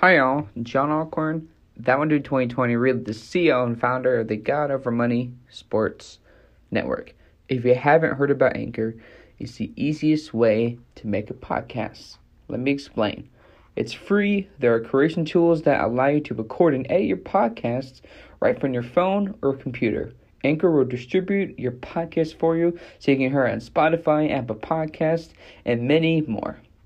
Hi, y'all. John Allcorn, that one dude 2020, really the CEO and founder of the God Over Money Sports Network. If you haven't heard about Anchor, it's the easiest way to make a podcast. Let me explain. It's free. There are creation tools that allow you to record and edit your podcasts right from your phone or computer. Anchor will distribute your podcast for you so you can hear it on Spotify, Apple Podcasts, and many more.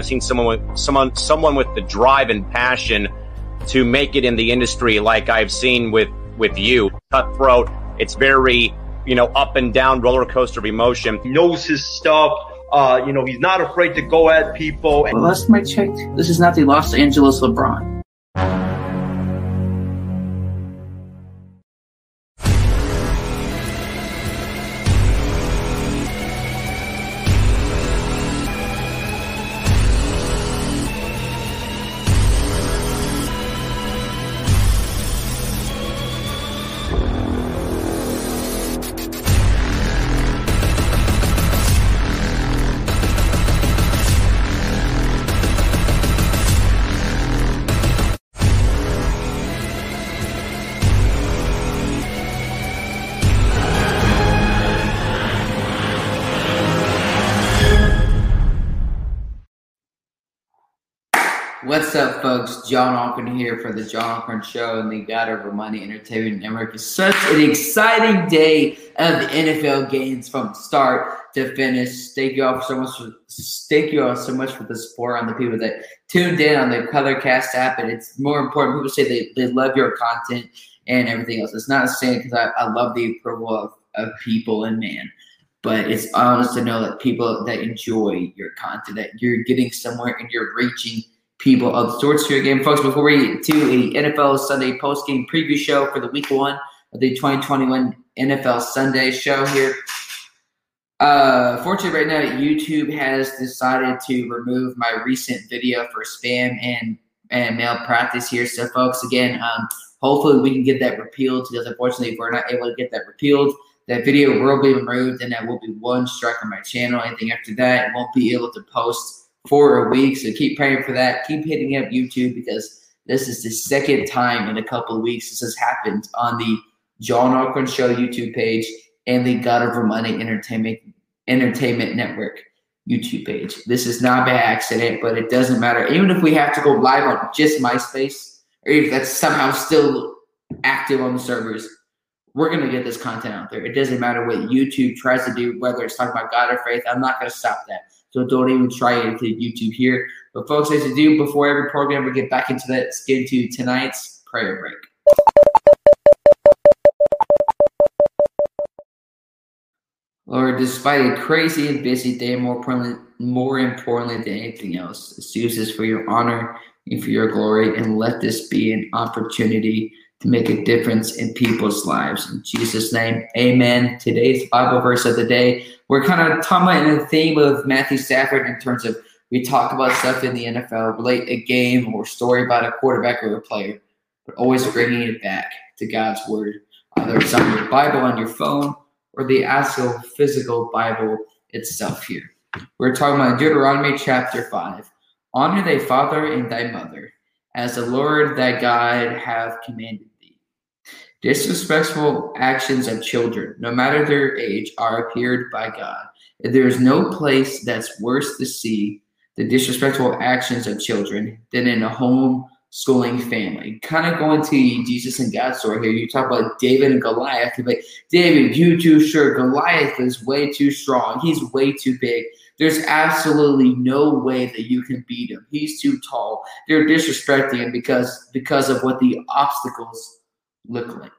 I've seen someone with someone someone with the drive and passion to make it in the industry like I've seen with with you. Cutthroat. It's very you know up and down roller coaster of emotion. He knows his stuff. Uh, you know, he's not afraid to go at people. Well, last time I checked, this is not the Los Angeles LeBron. Folks? John Allcorn here for the John Allcorn Show and the God Over Money Entertainment Network. It's such an exciting day of NFL games from start to finish. Thank you all so much. For, thank you all so much for the support on the people that tuned in on the Colorcast app. And it's more important. People say they, they love your content and everything else. It's not saying because I, I love the approval of, of people and man but it's honest to know that people that enjoy your content, that you're getting somewhere and you're reaching people of sorts here again, folks. Before we get to a NFL Sunday post game preview show for the week one of the 2021 NFL Sunday show here. Uh, fortunately, right now, YouTube has decided to remove my recent video for spam and and malpractice here. So, folks, again, um, hopefully we can get that repealed because unfortunately, if we're not able to get that repealed, that video will be removed and that will be one strike on my channel. Anything after that, I won't be able to post for a week. So keep praying for that. Keep hitting up YouTube because this is the second time in a couple of weeks this has happened on the John Allcorn Show YouTube page and the God Over Money Entertainment Entertainment Network YouTube page. This is not by accident, but it doesn't matter. Even if we have to go live on just MySpace, or if that's somehow still active on the servers, we're gonna get this content out there. It doesn't matter what YouTube tries to do, whether it's talking about God or faith. I'm not gonna stop that. So don't even try to YouTube here. But folks, as you do before every program, we get back into that. Let's get into tonight's prayer break. Lord, despite a crazy and busy day, more importantly, more importantly than anything else, use this for your honor and for your glory, and let this be an opportunity to make a difference in people's lives. In Jesus' name, amen. Today's Bible verse of the day, we're kind of talking about in the theme of Matthew Stafford in terms of we talk about stuff in the NFL, relate a game or story about a quarterback or a player, but always bringing it back to God's word. Either it's on your Bible on your phone or the actual physical Bible itself here. We're talking about Deuteronomy chapter 5. Honor thy father and thy mother, as the Lord thy God hath commanded. Disrespectful actions of children, no matter their age, are appeared by God. There is no place that's worse to see the disrespectful actions of children than in a home schooling family. Kind of going to Jesus and God's story here. You talk about David and Goliath. You're like, David, you too sure. Goliath is way too strong. He's way too big. There's absolutely no way that you can beat him. He's too tall. They're disrespecting him because because of what the obstacles look like.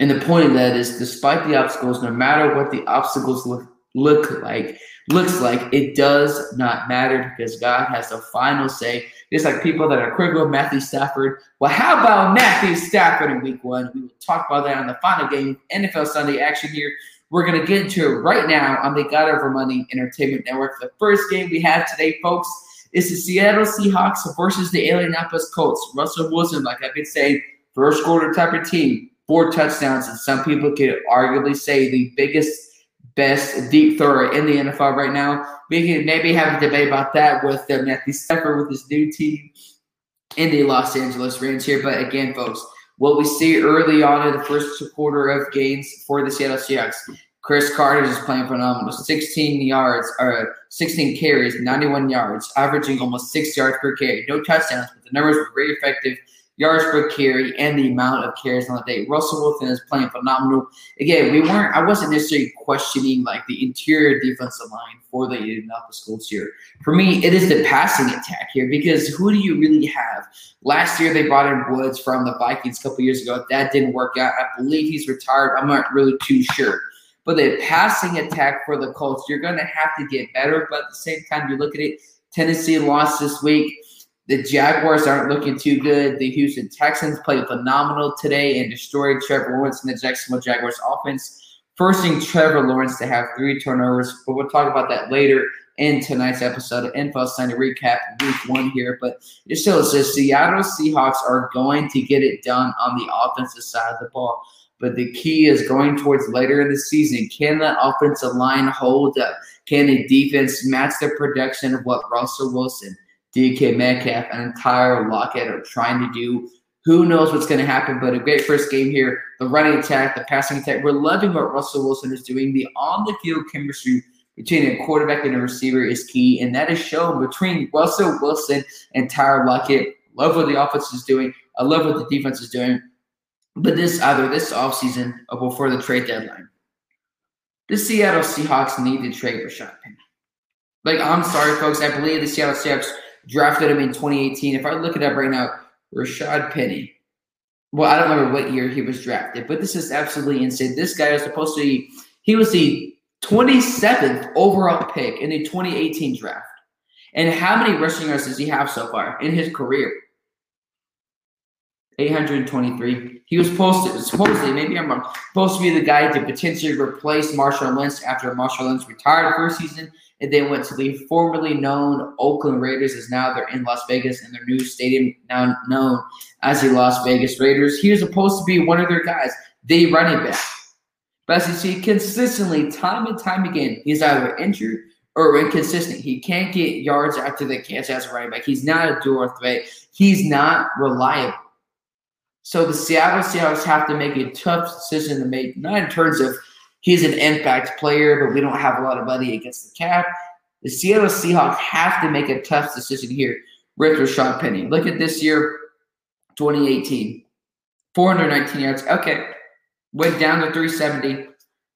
And the point of that is despite the obstacles, no matter what the obstacles look look like, looks like, it does not matter because God has the final say. It's like people that are critical of Matthew Stafford. Well, how about Matthew Stafford in week one? We will talk about that on the final game, NFL Sunday action here. We're going to get into it right now on the God Over Money Entertainment Network. The first game we have today, folks, is the Seattle Seahawks versus the Indianapolis Colts. Russell Wilson, like I've been saying, first quarter type of team, four touchdowns, and some people could arguably say the biggest best deep thrower in the NFL right now. We can maybe have a debate about that with uh, Matthew Stafford with his new team in the Los Angeles Rams here. But again, folks, what we see early on in the first quarter of games for the Seattle Seahawks, Chris Carter is playing phenomenal. 16 yards or 16 carries, 91 yards, averaging almost six yards per carry. No touchdowns, but the numbers were very effective yards per carry, and the amount of carries on the day. Russell Wilson is playing phenomenal. Again, we weren't. I wasn't necessarily questioning like the interior defensive line for the Indianapolis Colts here. For me, it is the passing attack here because who do you really have? Last year they brought in Woods from the Vikings a couple years ago. That didn't work out. I believe he's retired. I'm not really too sure. But the passing attack for the Colts, you're going to have to get better. But at the same time, you look at it. Tennessee lost this week. The Jaguars aren't looking too good. The Houston Texans played phenomenal today and destroyed Trevor Lawrence and the Jacksonville Jaguars offense, forcing Trevor Lawrence to have three turnovers. But we'll talk about that later in tonight's episode of Info Sunday Recap Week One here. But it still says Seattle Seahawks are going to get it done on the offensive side of the ball. But the key is going towards later in the season. Can the offensive line hold up? Can the defense match the production of what Russell Wilson – DK Metcalf and Tyler Lockett are trying to do. Who knows what's going to happen, but a great first game here. The running attack, the passing attack. We're loving what Russell Wilson is doing. The on the field chemistry between a quarterback and a receiver is key, and that is shown between Russell Wilson and Tyler Lockett. Love what the offense is doing. I love what the defense is doing. But this either this offseason or before the trade deadline, the Seattle Seahawks need to trade Rashad Penny. Like, I'm sorry, folks. I believe the Seattle Seahawks drafted him in 2018. If I look it up right now, Rashad Penny. Well, I don't remember what year he was drafted, but this is absolutely insane. This guy was supposed to be, he was the 27th overall pick in the 2018 draft. And how many rushing yards does he have so far in his career? 823. He was supposed to, supposedly, maybe I'm wrong, supposed to be the guy to potentially replace Marshawn Lynch after Marshawn Lynch retired first season and then went to the formerly known Oakland Raiders, as now they're in Las Vegas and their new stadium now known as the Las Vegas Raiders. He was supposed to be one of their guys, the running back. But as you see, consistently, time and time again, he's either injured or inconsistent. He can't get yards after the catch as a running back. He's not a dual threat. He's not reliable. So the Seattle Seahawks have to make a tough decision to make, not in terms of – He's an impact player, but we don't have a lot of money against the cap. The Seattle Seahawks have to make a tough decision here with Rashad Penny. Look at this year, 2018. 419 yards. Okay. Went down to 370,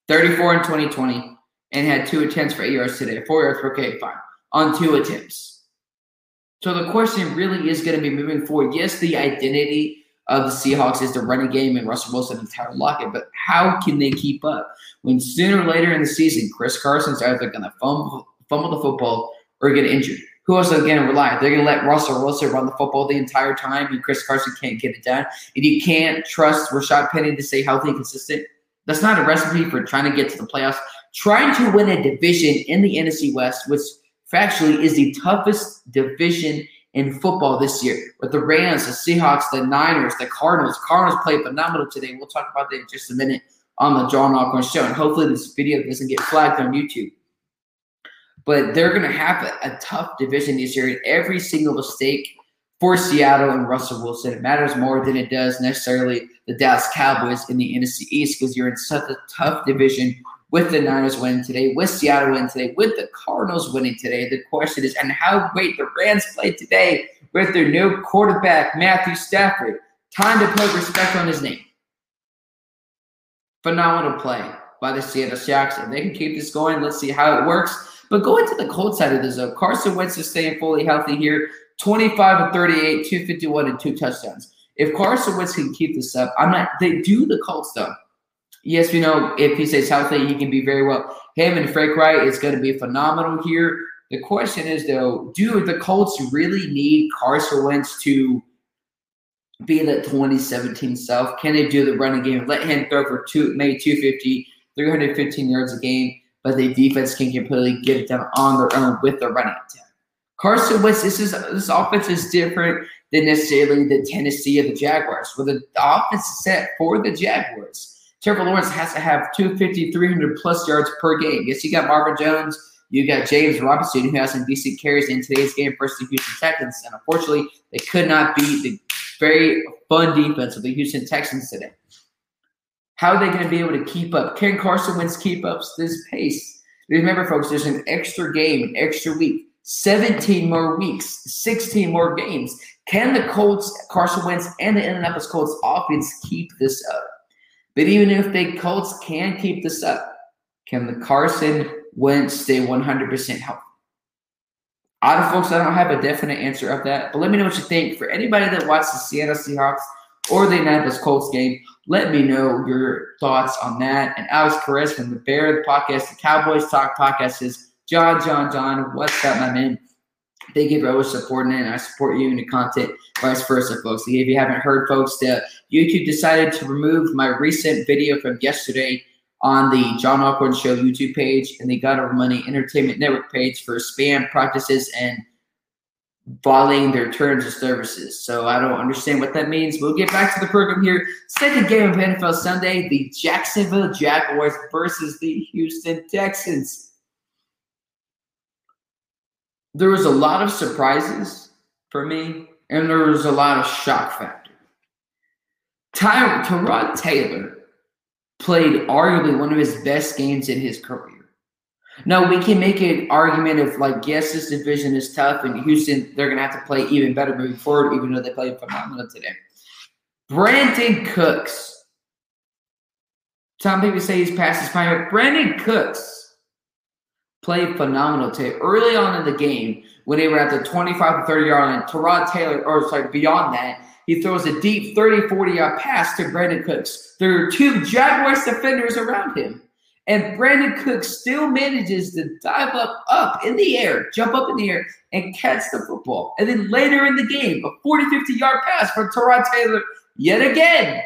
34 in 2020, and had two attempts for eight yards today. Four yards okay, fine. On two attempts. So the question really is going to be moving forward. Yes, the identity of the Seahawks is the running game and Russell Wilson and Tyler Lockett. But how can they keep up when sooner or later in the season, Chris Carson's either going to fumble, fumble the football or get injured? Who else are going to rely? They're going to let Russell Wilson run the football the entire time, and Chris Carson can't get it done. And you can't trust Rashad Penny to stay healthy and consistent. That's not a recipe for trying to get to the playoffs. Trying to win a division in the NFC West, which factually is the toughest division in football this year with the Rams, the Seahawks, the Niners, the Cardinals. Cardinals played phenomenal today. We'll talk about that in just a minute on the John Allcorn show. And hopefully this video doesn't get flagged on YouTube. But they're going to have a, a tough division this year. And every single mistake for Seattle and Russell Wilson, it matters more than it does necessarily the Dallas Cowboys in the NFC East because you're in such a tough division with the Niners winning today, with Seattle winning today, with the Cardinals winning today. The question is, and how great the Rams played today with their new quarterback, Matthew Stafford. Time to put respect on his name. Phenomenal play by the Seattle Seahawks. If they can keep this going, let's see how it works. But going to the cold side of this, though, Carson Wentz is staying fully healthy here 25 and 38, 251, and two touchdowns. If Carson Wentz can keep this up, I'm not, they do the Colts, though. Yes, we know if he stays healthy, he can be very well. Him and Frank Reich is going to be phenomenal here. The question is, though, do the Colts really need Carson Wentz to be that 2017 self? Can they do the running game? Let him throw for two, maybe 250, 315 yards a game, but the defense can completely get it done on their own with the running attack. Carson Wentz, this is this offense is different than necessarily the Tennessee or the Jaguars, where the, the offense is set for the Jaguars. Trevor Lawrence has to have 250, 300 plus yards per game. Yes, you got Marvin Jones, you got James Robinson, who has some decent carries in today's game versus the Houston Texans. And unfortunately, they could not beat the very fun defense of the Houston Texans today. How are they going to be able to keep up? Can Carson Wentz keep up this pace? Remember, folks, there's an extra game, an extra week, 17 more weeks, 16 more games. Can the Colts, Carson Wentz, and the Indianapolis Colts offense keep this up? But even if the Colts can keep this up, can the Carson Wentz stay 100% healthy? I don't, folks, I don't have a definite answer of that, but let me know what you think. For anybody that watched the Seattle Seahawks or the Indianapolis Colts game, let me know your thoughts on that. And Alex Perez from the Bear podcast, the Cowboys Talk podcast is John, John, John, what's up, my man? Thank you for always supporting it, and I support you in the content, vice versa, folks. If you haven't heard, folks, the YouTube decided to remove my recent video from yesterday on the John Allcorn Show YouTube page and the God Over Money Entertainment Network page for spam practices and violating their terms of services. So I don't understand what that means. We'll get back to the program here. Second game of NFL Sunday, the Jacksonville Jaguars versus the Houston Texans. There was a lot of surprises for me, and there was a lot of shock factor. Ty- Tyrod Taylor played arguably one of his best games in his career. No, we can make an argument of like, yes, this division is tough, and Houston, they're to have to play even better moving forward, even though they played phenomenal today. Brandin Cooks. Some people say he's past his prime, but Brandin Cooks played phenomenal today. Early on in the game, when they were at the 25 to 30 yard line, Tyrod Taylor, or sorry, beyond that, he throws a deep 30 40 yard pass to Brandin Cooks. There are two Jaguars defenders around him. And Brandin Cooks still manages to dive up, up in the air, jump up in the air, and catch the football. And then later in the game, a 40, 50 yard pass from Tyrod Taylor yet again.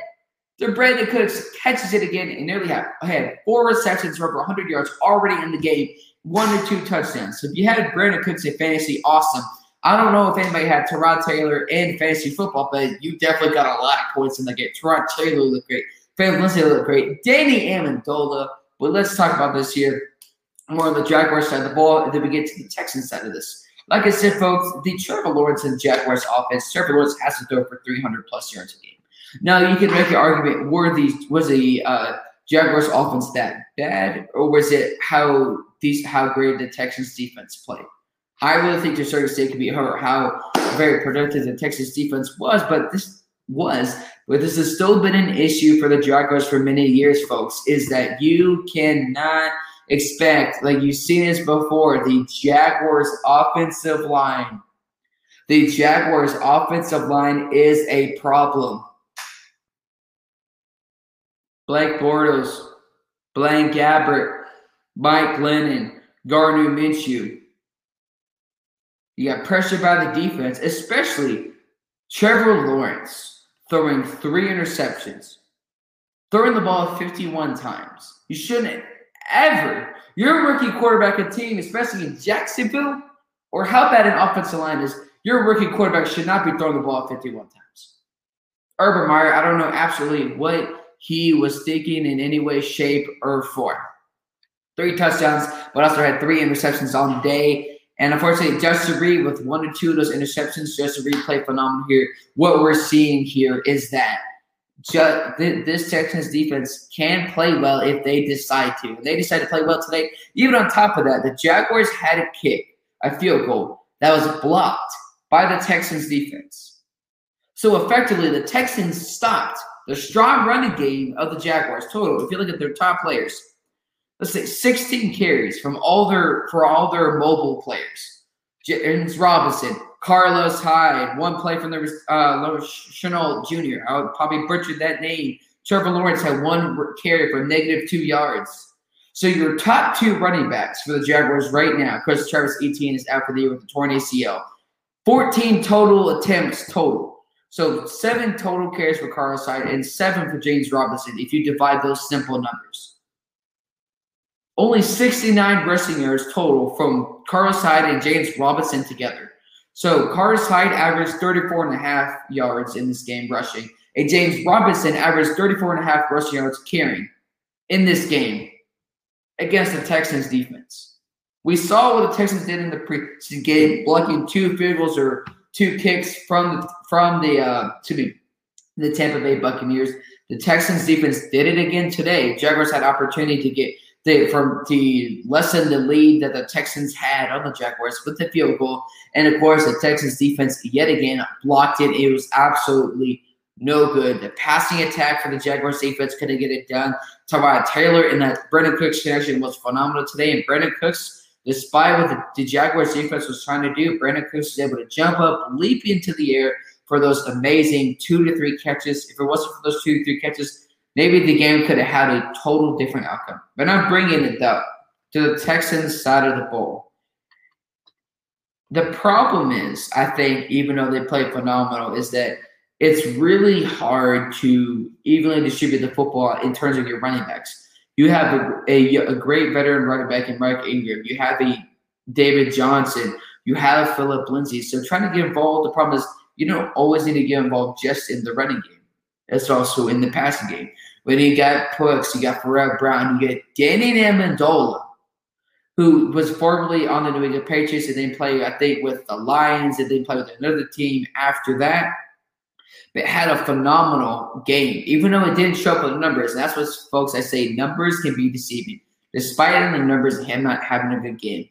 The Brandin Cooks catches it again and nearly had, had four receptions for over 100 yards already in the game, one or two touchdowns. So if you had Brandin Cooks in fantasy, awesome. I don't know if anybody had Tyrod Taylor in fantasy football, but you definitely got a lot of points in the game. Tyrod Taylor looked great. Phillip Lindsay looked great. Danny Amendola but let's talk about this here more on the Jaguars side of the ball, and then we get to the Texans side of this. Like I said, folks, the Trevor Lawrence and Jaguars offense, Trevor Lawrence has to throw for 300 plus yards a game. Now, you can make the argument, were these, was the uh, Jaguars offense that bad, or was it how these how great the Texans defense played? I really think to a certain extent could be how, how very productive the Texas defense was, but this was but this has still been an issue for the Jaguars for many years, folks, is that you cannot expect, like you've seen this before, the Jaguars offensive line. The Jaguars offensive line is a problem. Blake Bortles, Blaine Gabbert, Mike Glennon, Gardner Minshew. You got pressure by the defense, especially Trevor Lawrence throwing three interceptions, throwing the ball 51 times. You shouldn't ever. You're a rookie quarterback a team, especially in Jacksonville, or how bad an offensive line is. Your rookie quarterback should not be throwing the ball 51 times. Urban Meyer, I don't know absolutely what he was thinking in any way, shape, or form. Three touchdowns, but also had three interceptions on the day. And unfortunately, Justin Reid with one or two of those interceptions, Justin Reid played phenomenal here. What we're seeing here is that just, this Texans defense can play well if they decide to. They decide to play well today. Even on top of that, the Jaguars had a kick, a field goal that was blocked by the Texans defense. So effectively, the Texans stopped the strong running game of the Jaguars total. If you look at their top players, let's say 16 carries from all their for all their mobile players. James Robinson, Carlos Hyde, one play from the uh, Chanel Jr. I would probably butcher that name. Trevor Lawrence had one carry for negative two yards. So your top two running backs for the Jaguars right now, Chris Travis Etienne is out for the year with a torn ACL. 14 total attempts total. So seven total carries for Carlos Hyde and seven for James Robinson if you divide those simple numbers. Only 69 rushing yards total from Carlos Hyde and James Robinson together. So Carlos Hyde averaged 34 and a half yards in this game rushing, and James Robinson averaged 34 and a half rushing yards carrying in this game against the Texans defense. We saw what the Texans did in the preseason game, blocking two field goals or two kicks from from the uh, to the the Tampa Bay Buccaneers. The Texans defense did it again today. Jaguars had opportunity to get the from to lessen the lead that the Texans had on the Jaguars with the field goal, and of course the Texans defense yet again blocked it. It was absolutely no good. The passing attack for the Jaguars defense couldn't get it done. Tyrod Taylor and that Brandin Cooks connection was phenomenal today, and Brandin Cooks Despite what the, the Jaguars defense was trying to do, Brandin Cooks was able to jump up, leap into the air for those amazing two to three catches. If it wasn't for those two to three catches, maybe the game could have had a total different outcome. But I'm bringing it up to the Texans side of the ball. The problem is, I think, even though they play phenomenal, is that it's really hard to evenly distribute the football in terms of your running backs. You have a, a, a great veteran running back in Mark Ingram. You have a David Johnson. You have Phillip Lindsay. So trying to get involved, the problem is you don't always need to get involved just in the running game. It's also in the passing game. When you got Cooks, you got Pharaoh Brown, you get Danny Amendola, who was formerly on the New England Patriots and then played, I think, with the Lions and then played with another team after that but had a phenomenal game, even though it didn't show up in the numbers. And that's what folks I say numbers can be deceiving, despite the numbers of him not having a good game.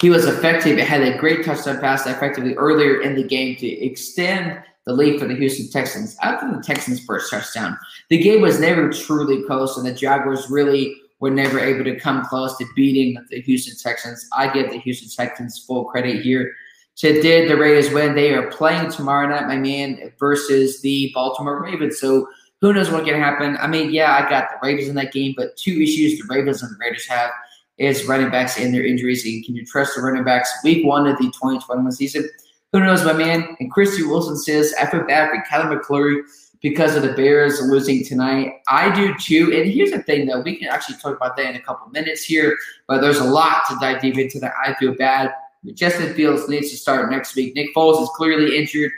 He was effective. It had a great touchdown pass effectively earlier in the game to extend the lead for the Houston Texans. After the Texans' first touchdown, the game was never truly close, and the Jaguars really were never able to come close to beating the Houston Texans. I give the Houston Texans full credit here. So did the Raiders win? They are playing tomorrow night, my man, versus the Baltimore Ravens. So who knows what can happen? I mean, yeah, I got the Ravens in that game, but two issues the Ravens and the Raiders have is running backs and their injuries. And can you trust the running backs week one of the 2021 season? Who knows, my man? And Christy Wilson says, I feel bad for Kellen McClure because of the Bears losing tonight. I do too. And here's the thing, though, we can actually talk about that in a couple minutes here, but there's a lot to dive deep into that. I feel bad Justin Fields needs to start next week. Nick Foles is clearly injured,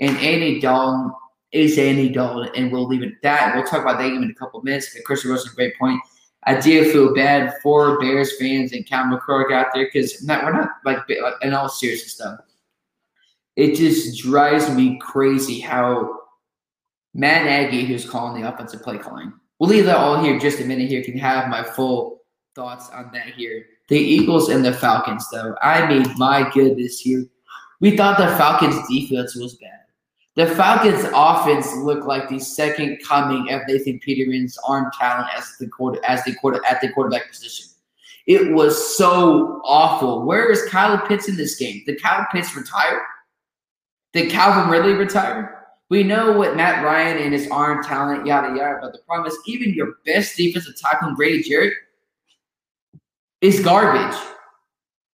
and Andy Dalton is Andy Dalton, and we'll leave it at that. We'll talk about that game in a couple minutes. But Christian Wilson, great point. I do feel bad for Bears fans and Cal McCord out there because we're not like in all seriousness though. It just drives me crazy how Matt Nagy, who's calling the offensive play calling, we'll leave that all here just a minute. Here can have my full thoughts on that here. The Eagles and the Falcons, though. I mean, my goodness, here. We thought the Falcons' defense was bad. The Falcons' offense looked like the second coming of Nathan Peterman's arm talent as the quarter as the quarter at the quarterback position. It was so awful. Where is Kyle Pitts in this game? Did Kyle Pitts retire? Did Calvin Ridley retire? We know what Matt Ryan and his arm talent, yada yada. But the problem is, even your best defensive tackle, Grady Jarrett, is garbage.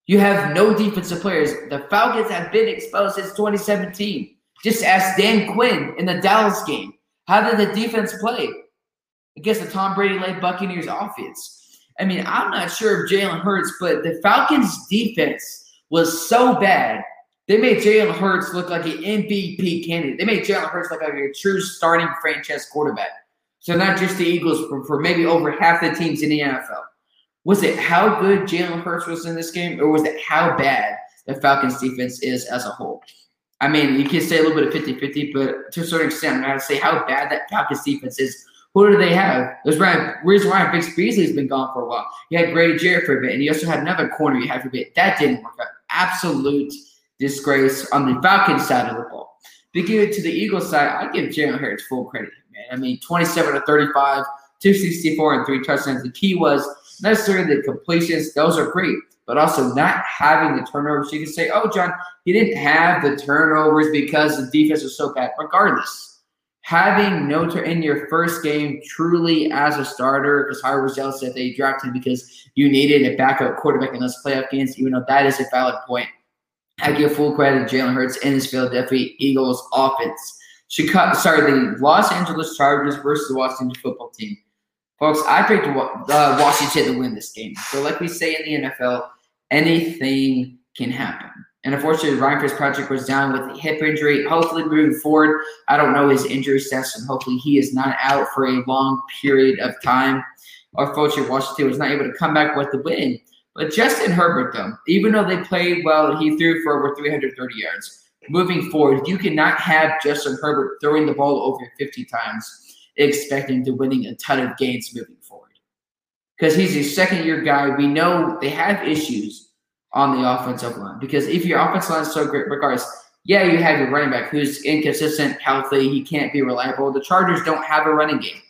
You have no defensive players. The Falcons have been exposed since 2017. Just ask Dan Quinn in the Dallas game. How did the defense play against the Tom Brady led Buccaneers offense? I mean, I'm not sure of Jalen Hurts, but the Falcons' defense was so bad. They made Jalen Hurts look like an MVP candidate. They made Jalen Hurts look like a true starting franchise quarterback. So not just the Eagles, for, for maybe over half the teams in the NFL was it how good Jalen Hurts was in this game, or was it how bad the Falcons defense is as a whole? I mean, you can say a little bit of 50 50, but to a certain extent, I'm going to say how bad that Falcons defense is. Who do they have? There's Ryan, where's Ryan Biggs Beasley's been gone for a while. You had Grady Jarrett for a bit, and you also had another corner you had for a bit. That didn't work out. Absolute disgrace on the Falcons side of the ball. To give it to the Eagles side, I give Jalen Hurts full credit, man. I mean, 27 to 35, 264, and three touchdowns. The key was necessarily the completions. Those are great but also not having the turnovers. You can say, oh, John, he didn't have the turnovers because the defense was so bad. Regardless, having no turn in your first game truly as a starter, because Howard Roselle said they drafted him because you needed a backup quarterback in those playoff games, even though that is a valid point. I give full credit to Jalen Hurts and his Philadelphia Eagles offense. Chicago, sorry, the Los Angeles Chargers versus the Washington football team. Folks, I picked uh, Washington to win this game. So, like we say in the NFL, anything can happen. And unfortunately, Ryan Fitzpatrick was down with a hip injury. Hopefully, moving forward, I don't know his injury status, and hopefully, he is not out for a long period of time. Unfortunately, Washington was not able to come back with the win. But Justin Herbert, though, even though they played well, he threw for over 330 yards. Moving forward, you cannot have Justin Herbert throwing the ball over 50 times, expecting to winning a ton of games moving forward because he's a second year guy. We know they have issues on the offensive line because if your offensive line is so great, regardless, yeah, you have your running back who's inconsistent, healthy, he can't be reliable. The Chargers don't have a running game.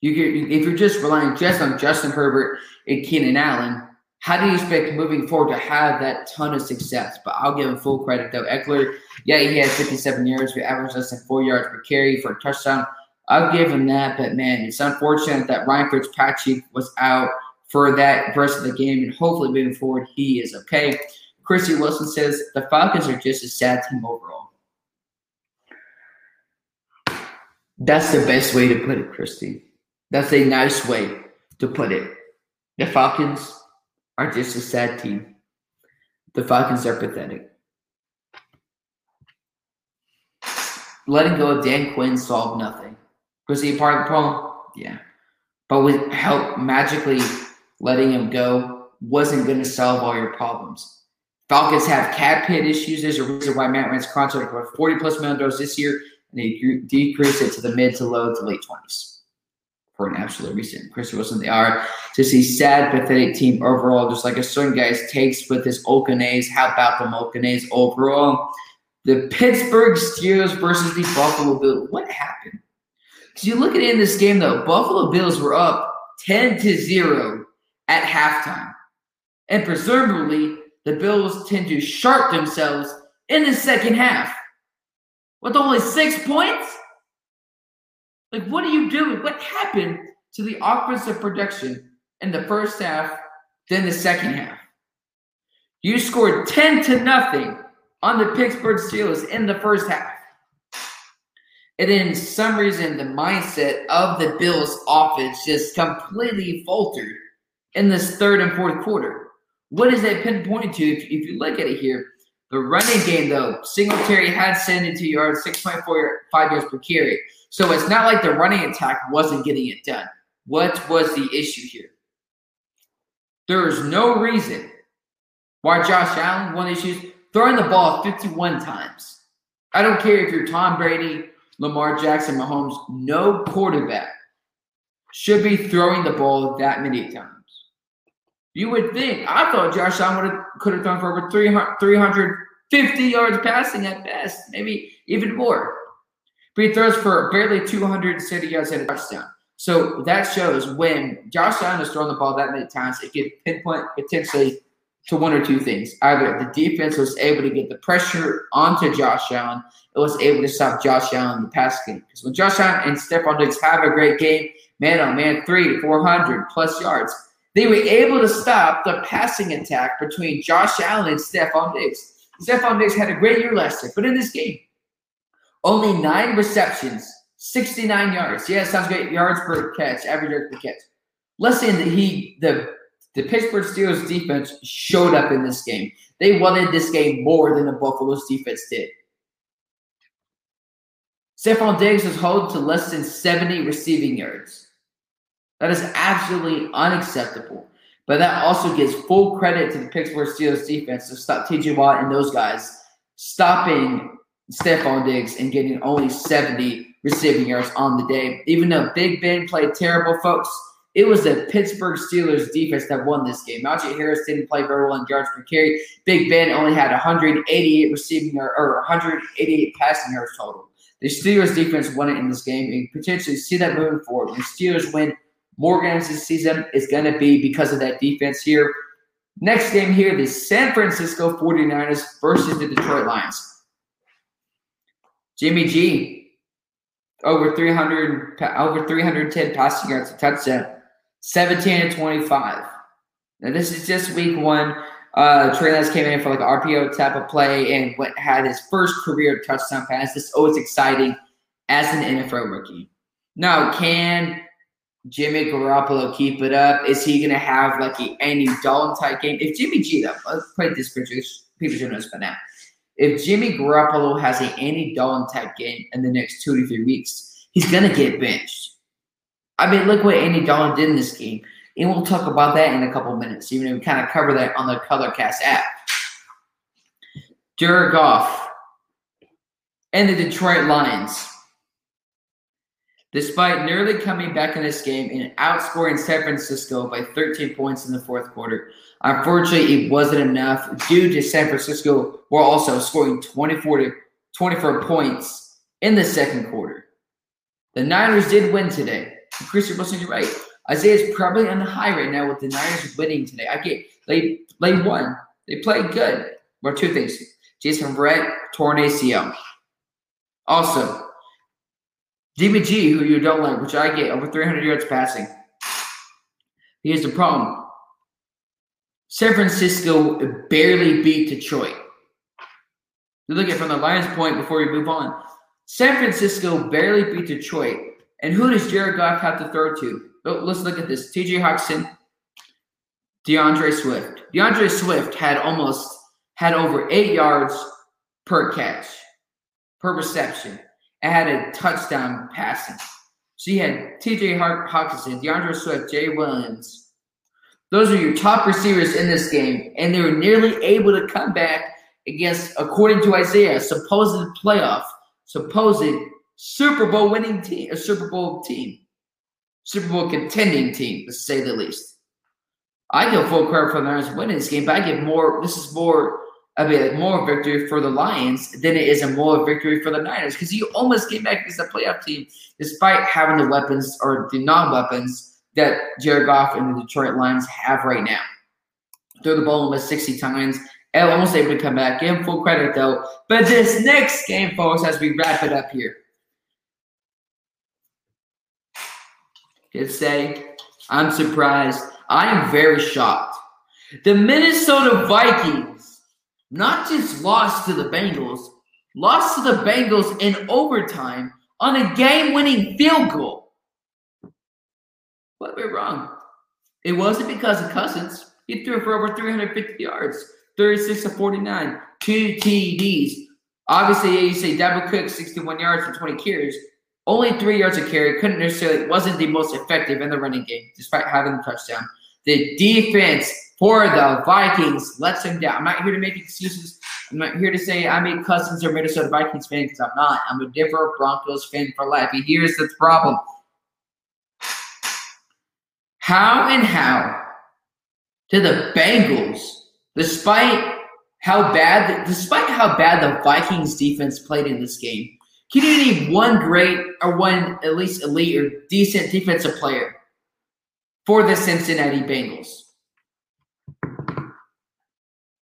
You if you're just relying just on Justin Herbert and Keenan Allen, how do you expect moving forward to have that ton of success? But I'll give him full credit though. Ekeler, yeah, he had 57 yards, we averaged less than four yards per carry for a touchdown. I'll give him that, but man, it's unfortunate that Ryan Fitzpatrick was out for that rest of the game, and hopefully moving forward, he is okay. Christy Wilson says the Falcons are just a sad team overall. That's the best way to put it, Christy. That's a nice way to put it. The Falcons are just a sad team. The Falcons are pathetic. Letting go of Dan Quinn solved nothing. Was he part of the problem? Yeah. But with help magically letting him go wasn't going to solve all your problems. Falcons have cap hit issues. There's a reason why Matt Ryan's contract was 40 plus million dollars this year, and they decreased it to the mid to low to late 20s for an absolute reason. Chris Wilson, they are just a sad, pathetic team overall, just like a certain guy's takes with his Oakanays. How about the Oakanays overall? The Pittsburgh Steelers versus the Buffalo Bills. What happened? Because you look at it in this game, though, Buffalo Bills were up 10 to 0 at halftime. And presumably, the Bills tend to sharp themselves in the second half. With only six points? Like, what are you doing? What happened to the offensive production in the first half, then the second half? You scored 10 to nothing on the Pittsburgh Steelers in the first half. And then some reason the mindset of the Bills offense just completely faltered in this third and fourth quarter. What is that pinpointed to? If, if you look at it here, the running game though, Singletary had 72 yards, 6.45 yards per carry. So it's not like the running attack wasn't getting it done. What was the issue here? There is no reason why Josh Allen, one issues, throwing the ball 51 times. I don't care if you're Tom Brady, Lamar Jackson, Mahomes, no quarterback should be throwing the ball that many times. You would think. I thought Josh Allen would have could have thrown for over 300, 350 yards passing at best, maybe even more. He throws for barely 260 yards and a touchdown. So that shows when Josh Allen is throwing the ball that many times, it could pinpoint potentially to one or two things. Either the defense was able to get the pressure onto Josh Allen, it was able to stop Josh Allen in the pass game. Because when Josh Allen and Stefon Diggs have a great game, man on man, three to 400 plus yards, they were able to stop the passing attack between Josh Allen and Stefon Diggs. Stefon Diggs had a great year last year, but in this game, only nine receptions, 69 yards. Yeah, sounds great. Yards per catch, average yards per catch. Listen, he the the Pittsburgh Steelers defense showed up in this game. They wanted this game more than the Buffalo's defense did. Stefon Diggs was held to less than 70 receiving yards. That is absolutely unacceptable. But that also gives full credit to the Pittsburgh Steelers defense to stop TJ Watt and those guys stopping Stefon Diggs and getting only 70 receiving yards on the day. Even though Big Ben played terrible, folks, it was the Pittsburgh Steelers defense that won this game. Najee Harris didn't play very well in yards per carry. Big Ben only had 188 receiving or, or 188 passing yards total. The Steelers defense won it in this game and potentially see that moving forward. When Steelers win more games this season, it's going to be because of that defense here. Next game here, the San Francisco 49ers versus the Detroit Lions. Jimmy G, over 300, over 310 passing yards, a touchdown. 17 and 25. Now, this is just week one. Uh, Trey Lance came in for like an RPO type of play and went, had his first career touchdown pass. This is always exciting as an NFL rookie. Now, can Jimmy Garoppolo keep it up? Is he going to have like a Andy Dalton type game? If Jimmy G, though, let's play this picture. People should know this by now. If Jimmy Garoppolo has a Andy Dalton type game in the next two to three weeks, he's going to get benched. I mean, look what Andy Dalton did in this game. And we'll talk about that in a couple minutes, even if we kind of cover that on the Colorcast app. Jared Goff and the Detroit Lions. Despite nearly coming back in this game and outscoring San Francisco by 13 points in the fourth quarter, unfortunately, it wasn't enough due to San Francisco were also scoring 24 to 24 points in the second quarter. The Niners did win today, Chris Wilson, you're right. Isaiah's probably on the high right now with the Niners winning today. I get they they won. They played good. Well, two things. Jason Verrett, torn ACL. Also, Jimmy G, who you don't like, which I get over 300 yards passing. Here's the problem. San Francisco barely beat Detroit. You look at from the Lions' point before we move on. San Francisco barely beat Detroit and who does Jared Goff have to throw to? Oh, let's look at this. TJ Hockenson, D'Andre Swift. D'Andre Swift had almost had over eight yards per catch, per reception, and had a touchdown passing. So you had TJ Hockenson, D'Andre Swift, Jay Williams. Those are your top receivers in this game, and they were nearly able to come back against, according to Isaiah, supposed playoff, supposed Super Bowl winning team, a Super Bowl team, Super Bowl contending team, to say the least. I give full credit for the Niners winning this game, but I give more. This is more a bit more victory for the Lions than it is a more victory for the Niners because you almost came back as a playoff team despite having the weapons or the non-weapons that Jared Goff and the Detroit Lions have right now. Throw the ball almost 60 times. And almost able to come back. Give him full credit though. But this next game, folks, as we wrap it up here, could say, I'm surprised. I am very shocked. The Minnesota Vikings not just lost to the Bengals, lost to the Bengals in overtime on a game winning field goal. What went wrong? It wasn't because of Cousins. He threw for over 350 yards, 36 to 49, two TDs. Obviously, you say Dalvin Cook, 61 yards and 20 carries. Only three yards of carry, couldn't necessarily wasn't the most effective in the running game, despite having the touchdown. The defense for the Vikings lets him down. I'm not here to make excuses. I'm not here to say I'm a Cousins or Minnesota Vikings fan because I'm not. I'm a Denver Broncos fan for life. And here's the problem. How and how did the Bengals, despite how bad, despite how bad the Vikings defense played in this game, can you name one great or one at least elite or decent defensive player for the Cincinnati Bengals?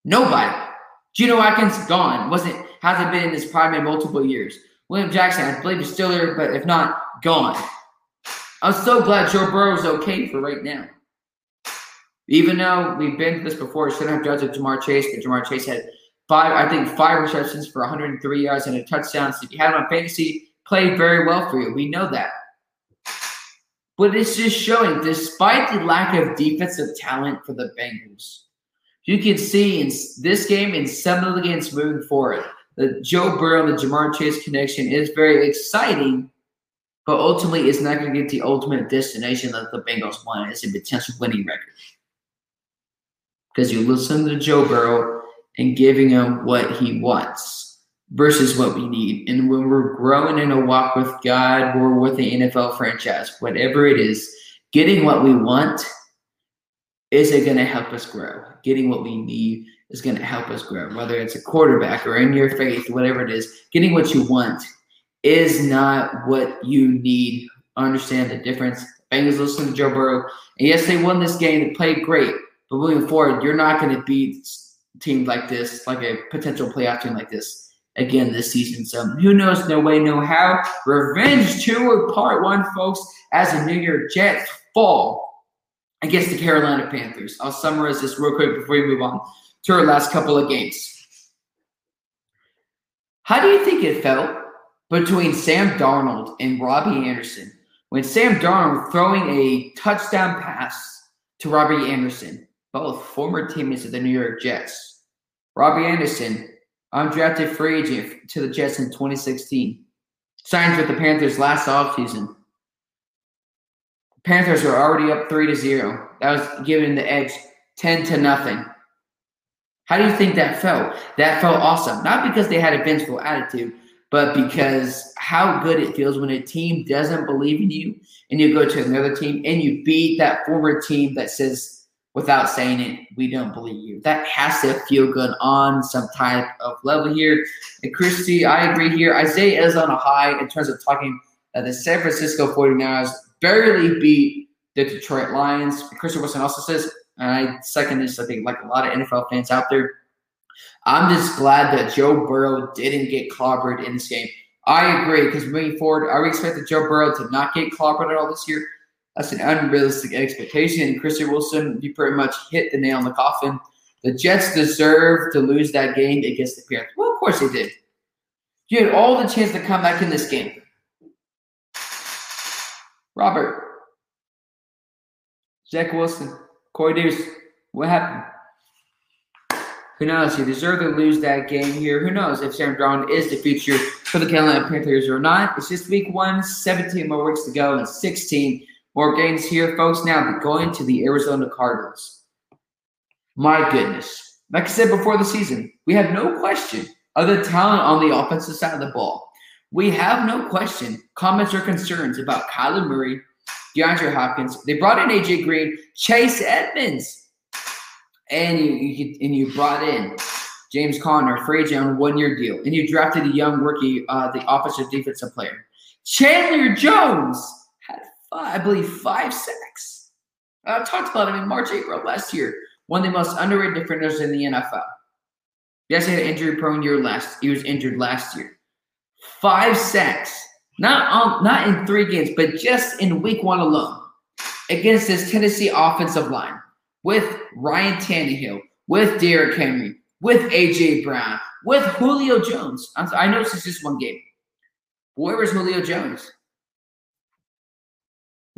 Nobody. Geno Atkins gone. Wasn't hasn't been in this prime in multiple years. William Jackson, I believe, is still there, but if not, gone. I'm so glad Joe Burrow is okay for right now. Even though we've been to this before, shouldn't have judged it Ja'Marr Chase, but Ja'Marr Chase had five, I think five receptions for 103 yards and a touchdown. So if you had him on fantasy, played very well for you. We know that. But it's just showing, despite the lack of defensive talent for the Bengals, you can see in this game and some of the games moving forward, the Joe Burrow the Ja'Marr Chase connection is very exciting, but ultimately it's not going to get the ultimate destination that the Bengals want. It's a potential winning record. Because you listen to Joe Burrow and giving him what he wants. versus what we need. And when we're growing in a walk with God, we're with the NFL franchise, whatever it is, getting what we want is it going to help us grow. Getting what we need is going to help us grow, whether it's a quarterback or in your faith, whatever it is. Getting what you want is not what you need. Understand the difference. Bengals listen to Joe Burrow. And yes, they won this game. They played great. But moving forward, you're not going to beat teams like this, like a potential playoff team like this again this season. So who knows? No way, no how. Revenge two part one, folks, as the New York Jets fall against the Carolina Panthers. I'll summarize this real quick before we move on to our last couple of games. How do you think it felt between Sam Darnold and Robbie Anderson when Sam Darnold throwing a touchdown pass to Robbie Anderson, both former teammates of the New York Jets? Robbie Anderson, undrafted free agent to the Jets in 2016, signed with the Panthers last offseason. Panthers were already up three to zero. That was giving the edge ten to nothing. How do you think that felt? That felt awesome. Not because they had a vengeful attitude, but because how good it feels when a team doesn't believe in you and you go to another team and you beat that former team that says, without saying it, we don't believe you. That has to feel good on some type of level here. And Christy, I agree here. Isaiah is on a high in terms of talking uh, the San Francisco 49ers barely beat the Detroit Lions. Christian Wilson also says, and I second this, I think, like a lot of NFL fans out there, I'm just glad that Joe Burrow didn't get clobbered in this game. I agree, because moving forward, I would expect that Joe Burrow to not get clobbered at all this year. That's an unrealistic expectation. And Christian Wilson, you pretty much hit the nail on the coffin. The Jets deserve to lose that game against the Panthers. Well, of course they did. You had all the chance to come back in this game. Robert, Zach Wilson, Corey Davis, what happened? Who knows? You deserve to lose that game here. Who knows if Sam Darnold is the future for the Carolina Panthers or not? It's just week one, 17 more weeks to go, and 16 more games here, folks. Now going to the Arizona Cardinals. My goodness. Like I said before the season, we have no question of the talent on the offensive side of the ball. We have no question comments or concerns about Kyler Murray, DeAndre Hopkins. They brought in AJ Green, Chase Edmonds, and you, you and you brought in James Conner, free agent on one year deal, and you drafted a young rookie, uh, the offensive defensive player. Chandler Jones had, five, I believe, five sacks. I talked about him in March, April last year. One of the most underrated defenders in the NFL. Yes, he had an injury prone year last. He was injured last year five sacks, not on, not in three games, but just in week one alone against this Tennessee offensive line with Ryan Tannehill, with Derrick Henry, with AJ Brown, with Julio Jones. I'm, I know this is just one game. Where was Julio Jones?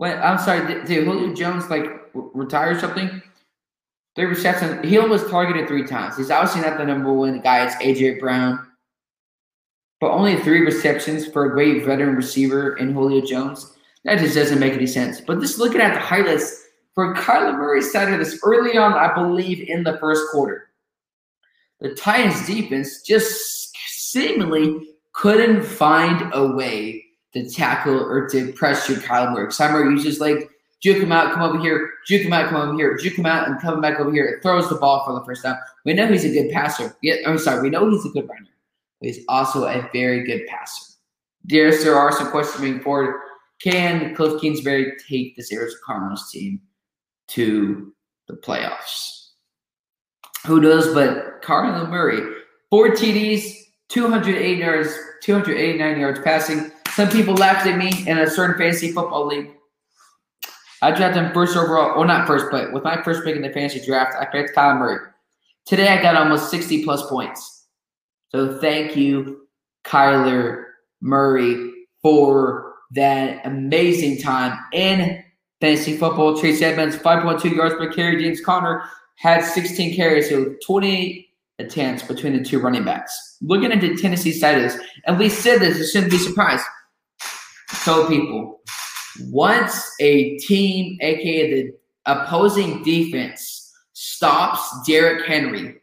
I'm sorry, did, did Julio Jones like retire or something? Three receptions. He almost targeted three times. He's obviously not the number one guy. It's AJ Brown but only three receptions for a great veteran receiver in Julio Jones. That just doesn't make any sense. But just looking at the highlights for Kyler Murray of this early on, I believe in the first quarter, the Titans defense just seemingly couldn't find a way to tackle or to pressure Kyler Murray. Kyler uses like juke him out, come over here, juke him out, come over here, juke him out, and come back over here. It throws the ball for the first time. We know he's a good passer. Yeah, I'm sorry, we know he's a good runner. He's also a very good passer. Yes, there are some questions moving forward. Can Cliff Kingsbury take this Arizona Cardinals team to the playoffs? Who knows? But Kyler Murray, four TDs, 208 yards, 289 yards passing. Some people laughed at me in a certain fantasy football league. I drafted him first overall, well, not first, but with my first pick in the fantasy draft, I picked Kyler Murray. Today, I got almost 60 plus points. So thank you, Kyler Murray, for that amazing time in fantasy football. Chase Edmonds, 5.2 yards per carry. James Conner had 16 carries, so 28 attempts between the two running backs. Looking into Tennessee's side and we said this, it shouldn't be surprised. So, people, once a team, aka the opposing defense, stops Derrick Henry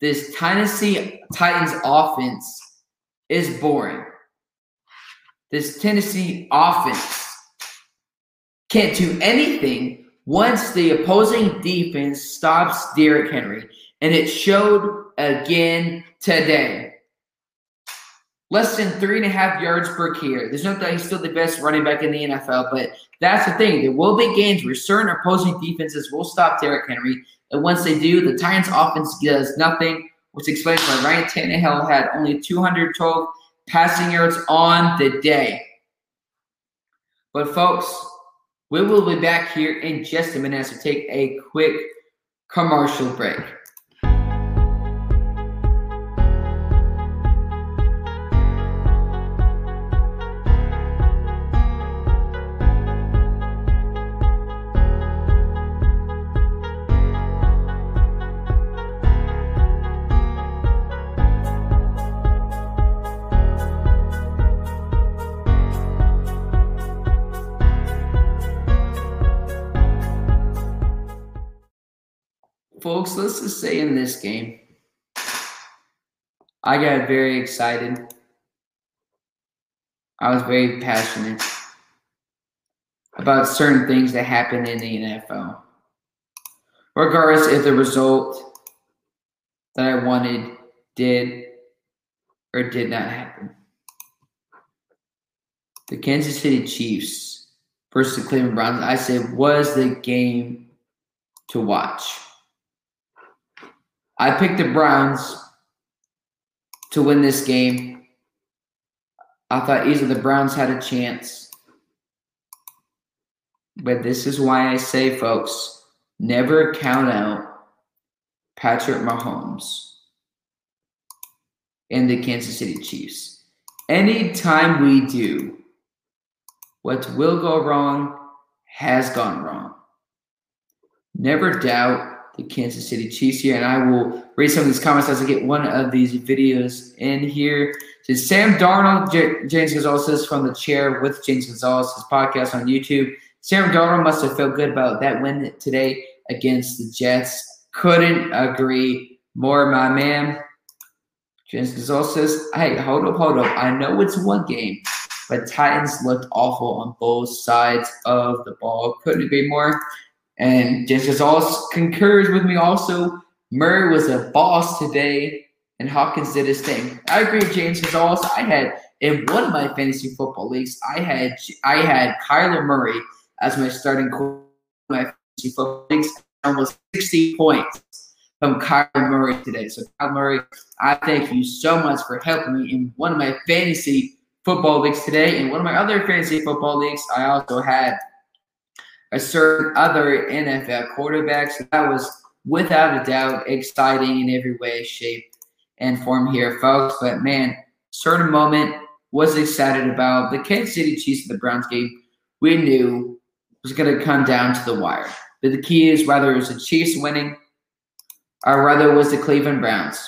this Tennessee Titans offense is boring. This Tennessee offense can't do anything once the opposing defense stops Derrick Henry. And it showed again today. Less than three and a half yards per carry. There's no doubt he's still the best running back in the NFL, but that's the thing. There will be games where certain opposing defenses will stop Derrick Henry. And once they do, the Titans offense does nothing, which explains why Ryan Tannehill had only 212 passing yards on the day. But folks, we will be back here in just a minute we take a quick commercial break. Folks, let's just say in this game, I got very excited. I was very passionate about certain things that happen in the NFL. Regardless if the result that I wanted did or did not happen. The Kansas City Chiefs versus the Cleveland Browns, I said, was the game to watch. I picked the Browns to win this game. I thought either the Browns had a chance. But this is why I say, folks, never count out Patrick Mahomes and the Kansas City Chiefs. Anytime we do, what will go wrong has gone wrong. Never doubt the Kansas City Chiefs here, and I will read some of these comments as I get one of these videos in here. So Sam Darnold, J- James Gonzalez says from the chair with James Gonzalez, his podcast on YouTube. Sam Darnold must have felt good about that win today against the Jets. Couldn't agree more, my man. James Gonzalez says, hey, hold up, hold up. I know it's one game, but Titans looked awful on both sides of the ball. Couldn't agree more. And James Gonzalez concurs with me also. Murray was a boss today, and Hopkins did his thing. I agree James Gonzalez. I had in one of my fantasy football leagues, I had I had Kyler Murray as my starting quarterback. My fantasy football leagues almost 60 points from Kyler Murray today. So Kyler Murray, I thank you so much for helping me in one of my fantasy football leagues today. In one of my other fantasy football leagues, I also had a certain other NFL quarterbacks. That was without a doubt exciting in every way, shape, and form here, folks. But man, certain moment was excited about the Kansas City Chiefs and the Browns game. We knew was going to come down to the wire. But the key is whether it was the Chiefs winning or whether it was the Cleveland Browns.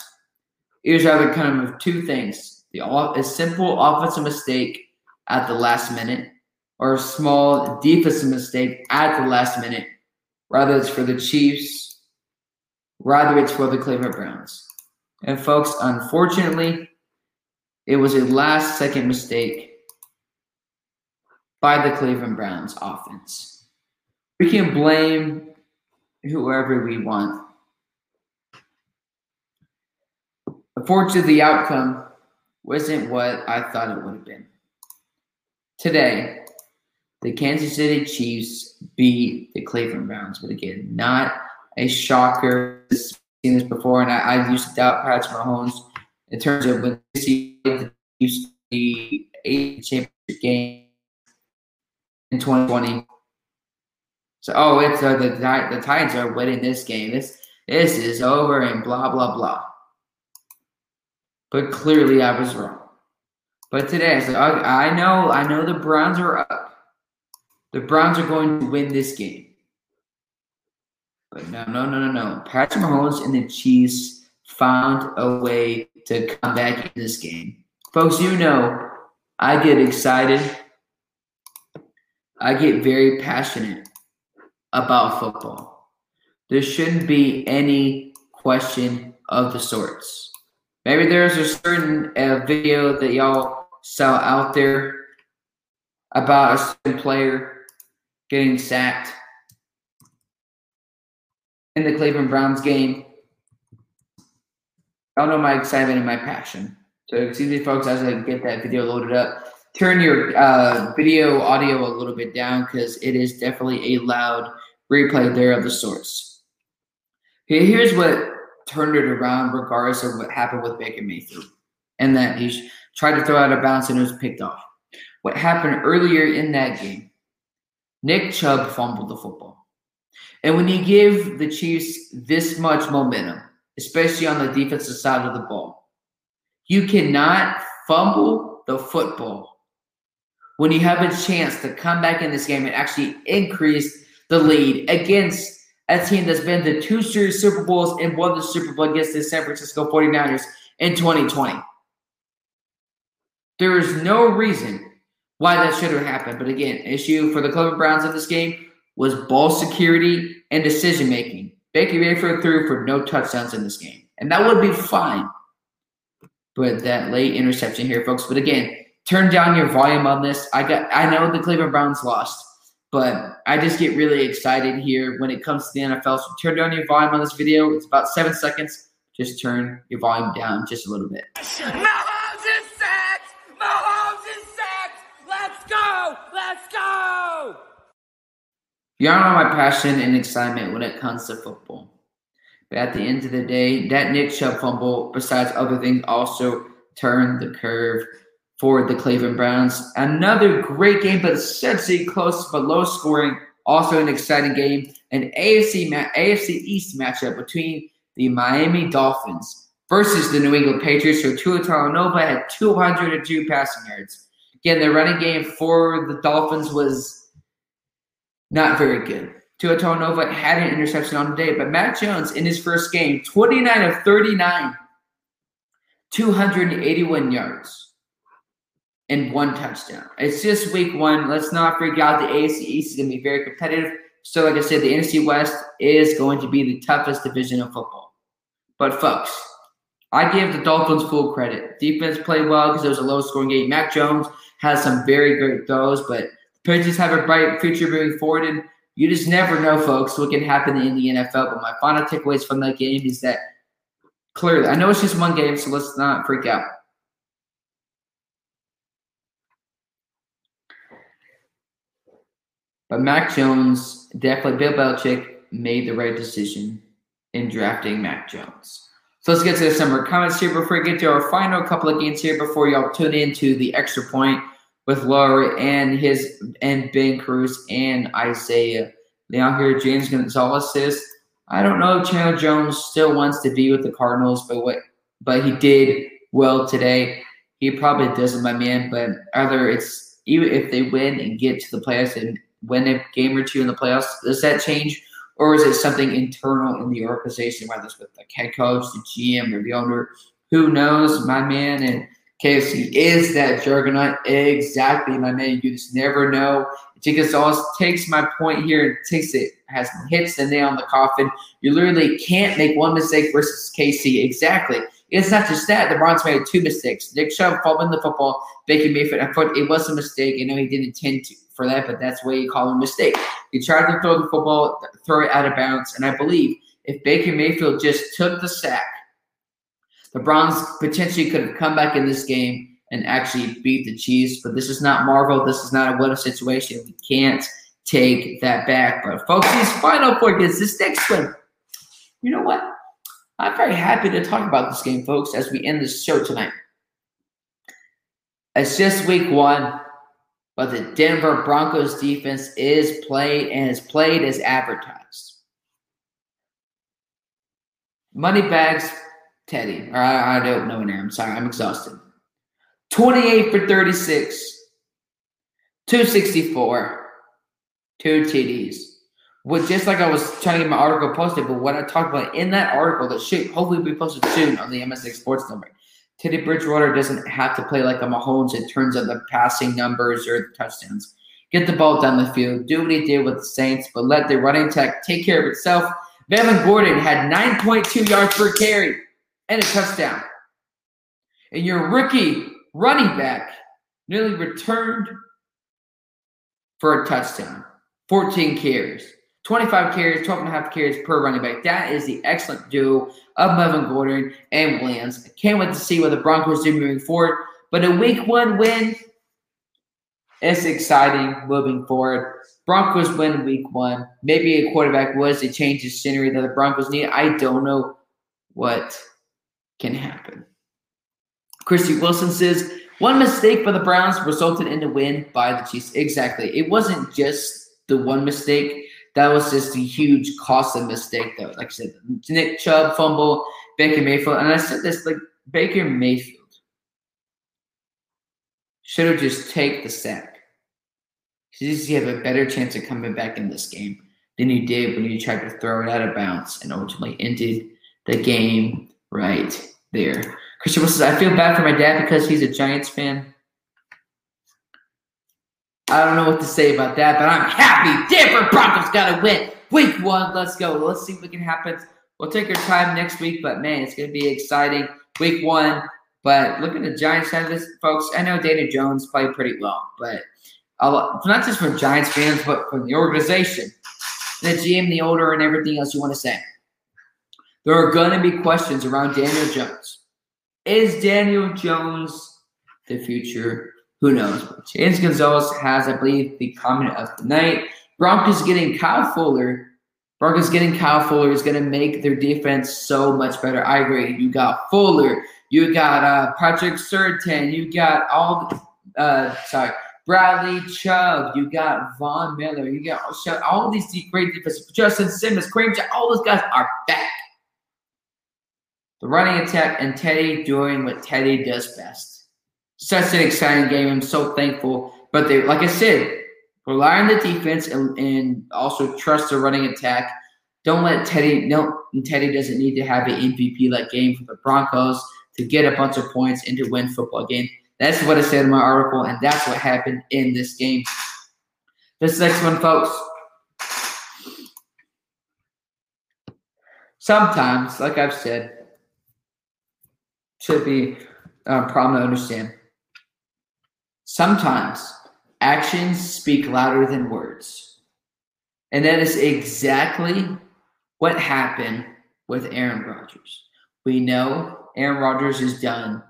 It was either kind of two things: the a simple offensive mistake at the last minute or a small defensive mistake at the last minute, rather it's for the Chiefs, rather it's for the Cleveland Browns. And folks, unfortunately, it was a last second mistake by the Cleveland Browns offense. We can blame whoever we want. Unfortunately, the outcome wasn't what I thought it would have been. Today, the Kansas City Chiefs beat the Cleveland Browns, but again, not a shocker. I've seen this before, and I, I used to doubt Patrick Mahomes in terms of when the Chiefs the eight championship game in 2020. So, oh, it's uh, the the Titans are winning this game. This this is over, and blah blah blah. But clearly, I was wrong. But today, I said, I know, I know the Browns are up. The Browns are going to win this game. But no, no, no, no, no. Patrick Mahomes and the Chiefs found a way to come back in this game. Folks, you know, I get excited. I get very passionate about football. There shouldn't be any question of the sorts. Maybe there's a certain uh, video that y'all saw out there about a certain player getting sacked in the Cleveland Browns game. Y'all know my excitement and my passion. So excuse me, folks, as I get that video loaded up. Turn your uh, video audio a little bit down because it is definitely a loud replay there of the source. Okay, Here's what turned it around, regardless of what happened with Baker Mayfield, and that he tried to throw out a bounce and it was picked off. What happened earlier in that game? Nick Chubb fumbled the football. And when you give the Chiefs this much momentum, especially on the defensive side of the ball, you cannot fumble the football when you have a chance to come back in this game and actually increase the lead against a team that's been to two series Super Bowls and won the Super Bowl against the San Francisco 49ers in 2020. There is no reason why that should have happened. But again, issue for the Cleveland Browns in this game was ball security and decision making. Baker Mayfield threw for no touchdowns in this game, and that would be fine. But that late interception here, folks. But again, turn down your volume on this. I got. I know the Cleveland Browns lost, but I just get really excited here when it comes to the NFL. So turn down your volume on this video. It's about seven seconds. Just turn your volume down just a little bit. Y'all know my passion and excitement when it comes to football. But at the end of the day, that Nick Chubb fumble, besides other things, also turned the curve for the Cleveland Browns. Another great game, but a close but low scoring, also an exciting game. An AFC AFC East matchup between the Miami Dolphins versus the New England Patriots. So Tua Tagovailoa had 202 passing yards. Again, the running game for the Dolphins was not very good. Tua Tagovailoa had an interception on the day, but Mac Jones in his first game, 29 of 39, 281 yards, and one touchdown. It's just week one. Let's not freak out. The AFC East is going to be very competitive. So, like I said, the NFC West is going to be the toughest division of football. But, folks, I give the Dolphins full credit. Defense played well because it was a low scoring game. Mac Jones has some very great throws, but the Patriots have a bright future moving forward, and you just never know, folks, what can happen in the NFL. But my final takeaways from that game is that clearly, I know it's just one game, so let's not freak out. But Mac Jones, definitely Bill Belichick made the right decision in drafting Mac Jones. So let's get to some more comments here before we get to our final couple of games here before y'all tune into the extra point with Laurie and his and Ben Cruz and Isaiah. Now here, James Gonzalez says, I don't know if Chandler Jones still wants to be with the Cardinals, but what but he did well today. He probably doesn't, my man. But either it's even if they win and get to the playoffs and win a game or two in the playoffs, does that change? Or is it something internal in the organization, whether it's with the head coach, the GM, or the owner? Who knows, my man? And KFC is that juggernaut. Exactly, my man. You just never know. Jake Gonzalez takes my point here and takes it, has hits the nail on the coffin. You literally can't make one mistake versus KC. Exactly. It's not just that. The Browns made two mistakes. Nick Chubb fumbling the football. Baker Mayfield, I thought it was a mistake. I know he didn't intend to for that, but that's why you call a mistake. He tried to throw the football, throw it out of bounds, and I believe if Baker Mayfield just took the sack – the Browns potentially could have come back in this game and actually beat the Chiefs, but this is not Marvel. This is not a what if situation. We can't take that back. But folks, these final four games, this next one, you know what? I'm very happy to talk about this game, folks, as we end this show tonight. It's just week one, but the Denver Broncos defense is played and is played as advertised. Money bags Teddy. Or I, I don't know an I'm sorry. I'm exhausted. 28 for 36, 264, two TDs. With just like I was trying to get my article posted, but what I talked about in that article that should hopefully be posted soon on the MSX Sports number. Teddy Bridgewater doesn't have to play like a Mahomes in terms of the passing numbers or the touchdowns. Get the ball down the field, do what he did with the Saints, but let the running attack take care of itself. Melvin Gordon had 9.2 yards per carry and a touchdown. and your rookie running back nearly returned for a touchdown. 14 carries, 25 carries, 12 and a half carries per running back. That is the excellent duo of Melvin Gordon and Williams. I can't wait to see what the Broncos do moving forward. But a week one win is exciting moving forward. Broncos win week one. Maybe a quarterback was a change of scenery that the Broncos need. I don't know what can happen. Christy Wilson says one mistake for the Browns resulted in the win by the Chiefs. Exactly. It wasn't just the one mistake. That was just a huge costly mistake, though. Like I said, Nick Chubb fumble, Baker Mayfield, and I said this like Baker Mayfield should have just take the sack. Because you have a better chance of coming back in this game than you did when you tried to throw it out of bounds and ultimately ended the game right there. Christian says, I feel bad for my dad because he's a Giants fan. I don't know what to say about that, but I'm happy. Denver Broncos got to win. Week one, let's go. Let's see what can happen. We'll take our time next week, but man, it's going to be exciting. Week one, but look at the Giants side of this, folks. I know Daniel Jones played pretty well, but not just for Giants fans, but for the organization, the GM, the owner, and everything else you want to say. There are going to be questions around Daniel Jones. Is Daniel Jones the future? Who knows? James Gonzalez has, I believe, the comment of the night. Broncos getting Kyle Fuller. Broncos getting Kyle Fuller is going to make their defense so much better. I agree. You got Fuller. You got uh, Patrick Surtain. You got all, uh, sorry, Bradley Chubb. You got Von Miller. You got all these great defenses. Justin Simmons, Kareem, all those guys are back. The running attack and Teddy doing what Teddy does best. Such an exciting game. I'm so thankful. But they, like I said, rely on the defense and, and also trust the running attack. Don't let Teddy. No, Teddy doesn't need to have an MVP like game for the Broncos to get a bunch of points and to win football game. That's what I said in my article, and that's what happened in this game. This next one, folks. Sometimes, like I've said, should be um, a problem to understand. Sometimes actions speak louder than words. And that is exactly what happened with Aaron Rodgers. We know Aaron Rodgers is done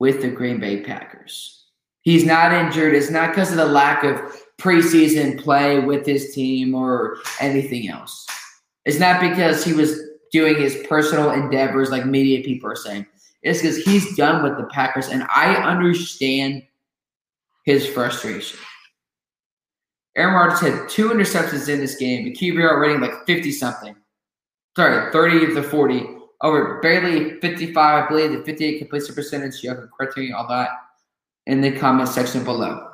with the Green Bay Packers. He's not injured. It's not because of the lack of preseason play with his team or anything else. It's not because he was doing his personal endeavors like media people are saying. It's because he's done with the Packers, and I understand his frustration. Aaron Rodgers had two interceptions in this game, the QBR rating like 50 something. Sorry, 30 of the 40 over barely 55, I believe, the 58 completion percentage. You can correct me all that in the comment section below.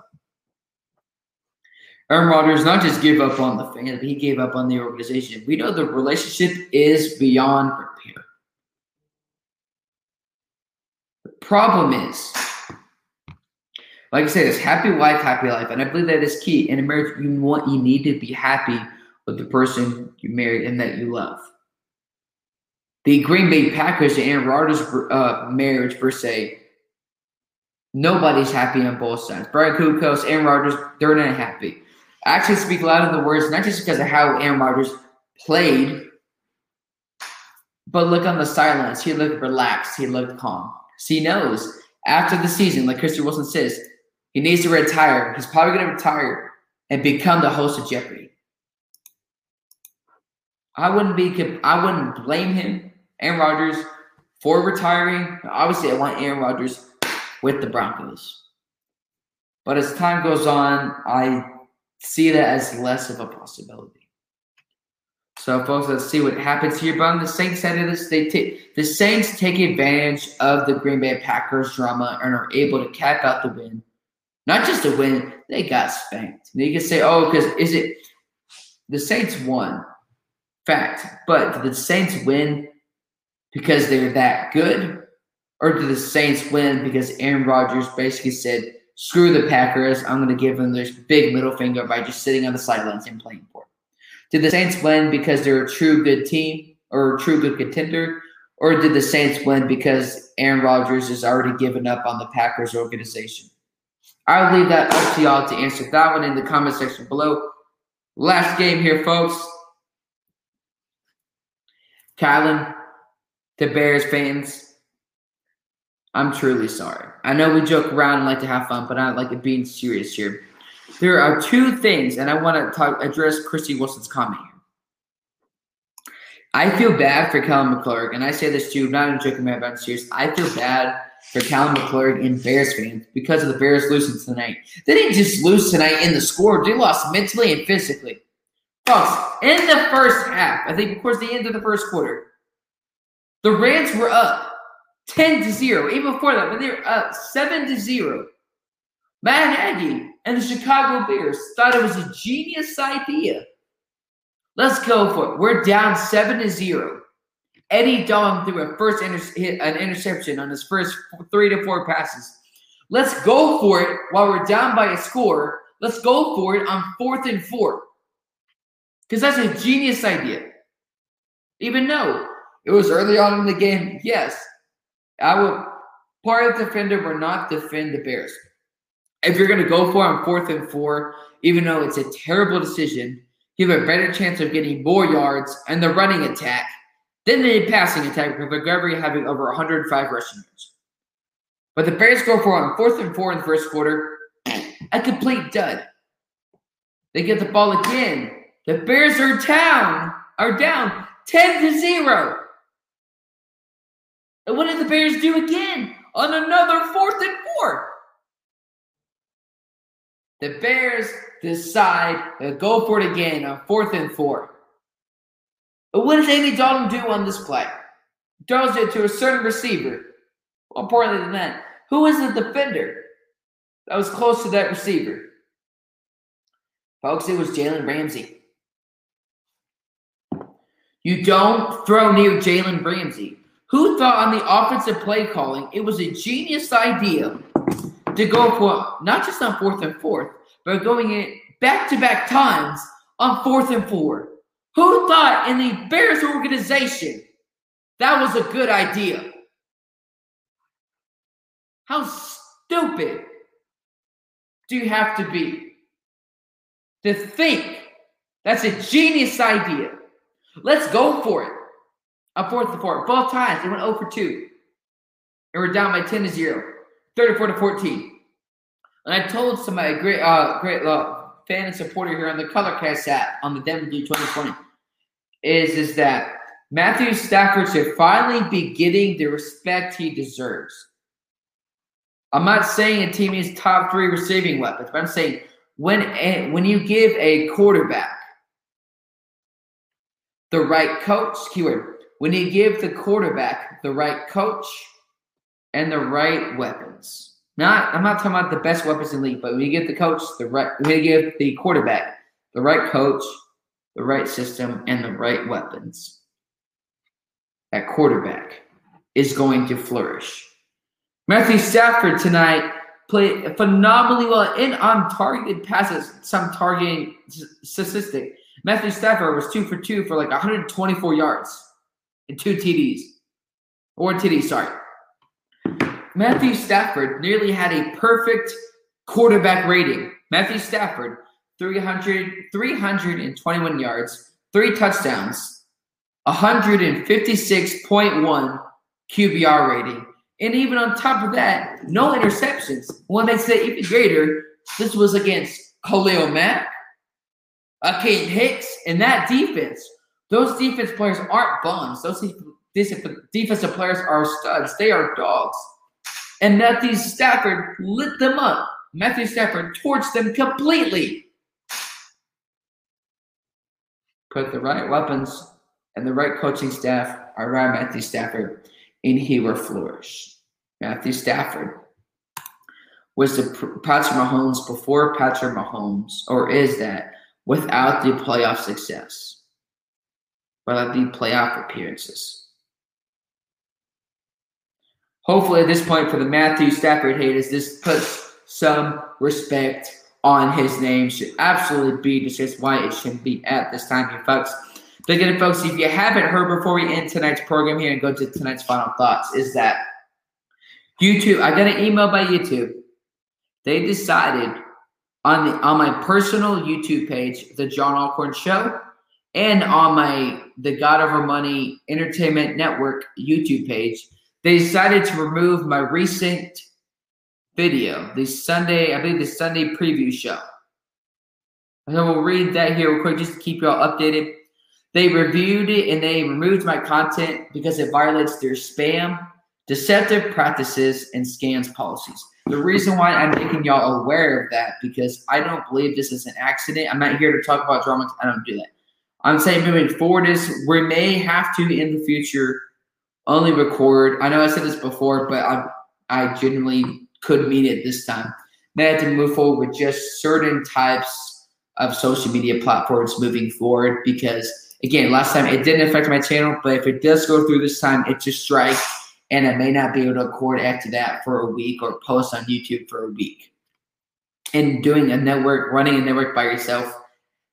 Aaron Rodgers not just give up on the fans, but he gave up on the organization. We know the relationship is beyond repair. The problem is, like I said, it's happy wife, happy life, and I believe that is key. In a marriage, you want, you need to be happy with the person you marry and that you love the Green Bay Packers and Aaron Rodgers uh, marriage per se, nobody's happy on both sides. Brian Kukos, Aaron Rodgers, they're not happy. I actually speak loud in the words, not just because of how Aaron Rodgers played, but look on the silence. He looked relaxed. He looked calm. So he knows after the season, like Christy Wilson says, he needs to retire. He's probably going to retire and become the host of Jeopardy. I wouldn't be. I wouldn't blame him Aaron Rodgers for retiring. Obviously, I want Aaron Rodgers with the Broncos. But as time goes on, I see that as less of a possibility. So, folks, let's see what happens here. But on the Saints side of this, they take the Saints take advantage of the Green Bay Packers drama and are able to cap out the win. Not just a win, they got spanked. You can say, oh, because is it the Saints won? Fact. But did the Saints win because they're that good? Or did the Saints win because Aaron Rodgers basically said, screw the Packers, I'm going to give them this big middle finger by just sitting on the sidelines and playing for it? Did the Saints win because they're a true good team or a true good contender? Or did the Saints win because Aaron Rodgers has already given up on the Packers organization? I'll leave that up to y'all to answer that one in the comment section below. Last game here, folks. Kylan, the Bears fans, I'm truly sorry. I know we joke around and like to have fun, but I like it being serious here. There are two things, and I want to talk, address Christy Wilson's comment here. I feel bad for Kellen McClurg, and I say this too, not in a joking about it, serious. I feel bad for Kellen McClurg and Bears fans because of the Bears losing tonight. They didn't just lose tonight in the score; they lost mentally and physically. Folks, in the first half, I think towards the end of the first quarter, the Rams were up 10 to 0. Even before that, when they were up 7 to 0, Matt Nagy and the Chicago Bears thought it was a genius idea. Let's go for it. We're down 7 to 0. Andy Dalton threw a first inter- an interception on his first three to four passes. Let's go for it while we're down by a score. Let's go for it on fourth and four. Because that's a genius idea. Even though it was early on in the game, yes, I will. Part of the defender will not defend the Bears. If you're going to go for it on fourth and four, even though it's a terrible decision, you have a better chance of getting more yards and the running attack than the passing attack with Montgomery having over 105 rushing yards. But the Bears go for on fourth and four in the first quarter, a complete dud. They get the ball again. The Bears are down, are down 10 to 0. And what did the Bears do again on another fourth and four? The Bears decide to go for it again on fourth and four. But what does Andy Dalton do on this play? Throws it to a certain receiver. More importantly than that, who is the defender that was close to that receiver? Folks, it was Jalen Ramsey. You don't throw near Jalen Ramsey. Who thought on the offensive play calling it was a genius idea to go for not just on fourth and fourth, but going in back to back times on fourth and four? Who thought in the Bears organization that was a good idea? How stupid do you have to be to think that's a genius idea? Let's go for it. A fourth and four. Both times they went 0 for 2. And we're down by 10 to 0. 34 to 14. And I told somebody, great uh great uh, fan and supporter here on the Colorcast app on the Denver Blue 2020, is, is that Matthew Stafford should finally be getting the respect he deserves. I'm not saying a team needs top three receiving weapons, but I'm saying when a, when you give a quarterback the right coach, keyword, when you give the quarterback the right coach and the right weapons. Not I'm not talking about the best weapons in the league, but when you give the coach the right when you give the quarterback the right coach, the right system, and the right weapons, that quarterback is going to flourish. Matthew Stafford tonight played phenomenally well in on targeted passes, some targeting statistic. Matthew Stafford was two for two for like 124 yards and two TDs. Or TDs, sorry. Matthew Stafford nearly had a perfect quarterback rating. Matthew Stafford, 300, 321 yards, three touchdowns, 156.1 QBR rating. And even on top of that, no interceptions. What makes it even greater, this was against Khalil Mack, Akiem Hicks, and that defense. Those defense players aren't bums. Those defensive players are studs. They are dogs. And Matthew Stafford lit them up. Matthew Stafford torched them completely. Put the right weapons and the right coaching staff around Matthew Stafford, and he will flourish. Matthew Stafford was the Patrick Mahomes before Patrick Mahomes, or is that without the playoff success, without the playoff appearances. Hopefully, at this point, for the Matthew Stafford haters, this puts some respect on his name. Should absolutely be discussed why it shouldn't be at this time, you folks. But again, folks, if you haven't heard before we end tonight's program here and go to tonight's final thoughts, is that YouTube, I got an email by YouTube. They decided on the on my personal YouTube page, the John Allcorn Show, and on my the God Over Money Entertainment Network YouTube page, they decided to remove my recent video, the Sunday, I believe the Sunday preview show. So we'll read that here real quick just to keep y'all updated. They reviewed it and they removed my content because it violates their spam, deceptive practices, and scams policies. The reason why I'm making y'all aware of that because I don't believe this is an accident. I'm not here to talk about drama. I don't do that. I'm saying moving forward is we may have to in the future only record. I know I said this before, but I I genuinely could mean it this time. I have to move forward with just certain types of social media platforms moving forward because again, last time it didn't affect my channel, but if it does go through this time, it just strikes and I may not be able to record after that for a week or post on YouTube for a week. And doing a network, running a network by yourself,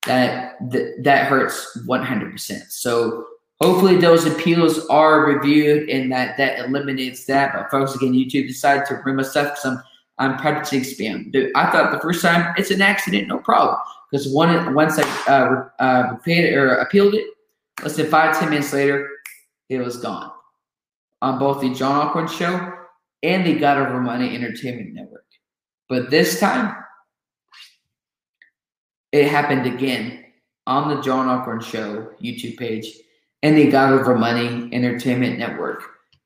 that that, that hurts 100%. So hopefully those appeals are reviewed and that that eliminates that. But folks, again, YouTube decided to remove stuff because I'm I'm practicing spam. Dude, I thought the first time it's an accident, no problem. Because one once I uh, uh, paid or appealed it, less than five ten minutes later, it was gone on both the John Allcorn Show and the God Over Money Entertainment Network. But this time, it happened again on the John Allcorn Show YouTube page and the God Over Money Entertainment Network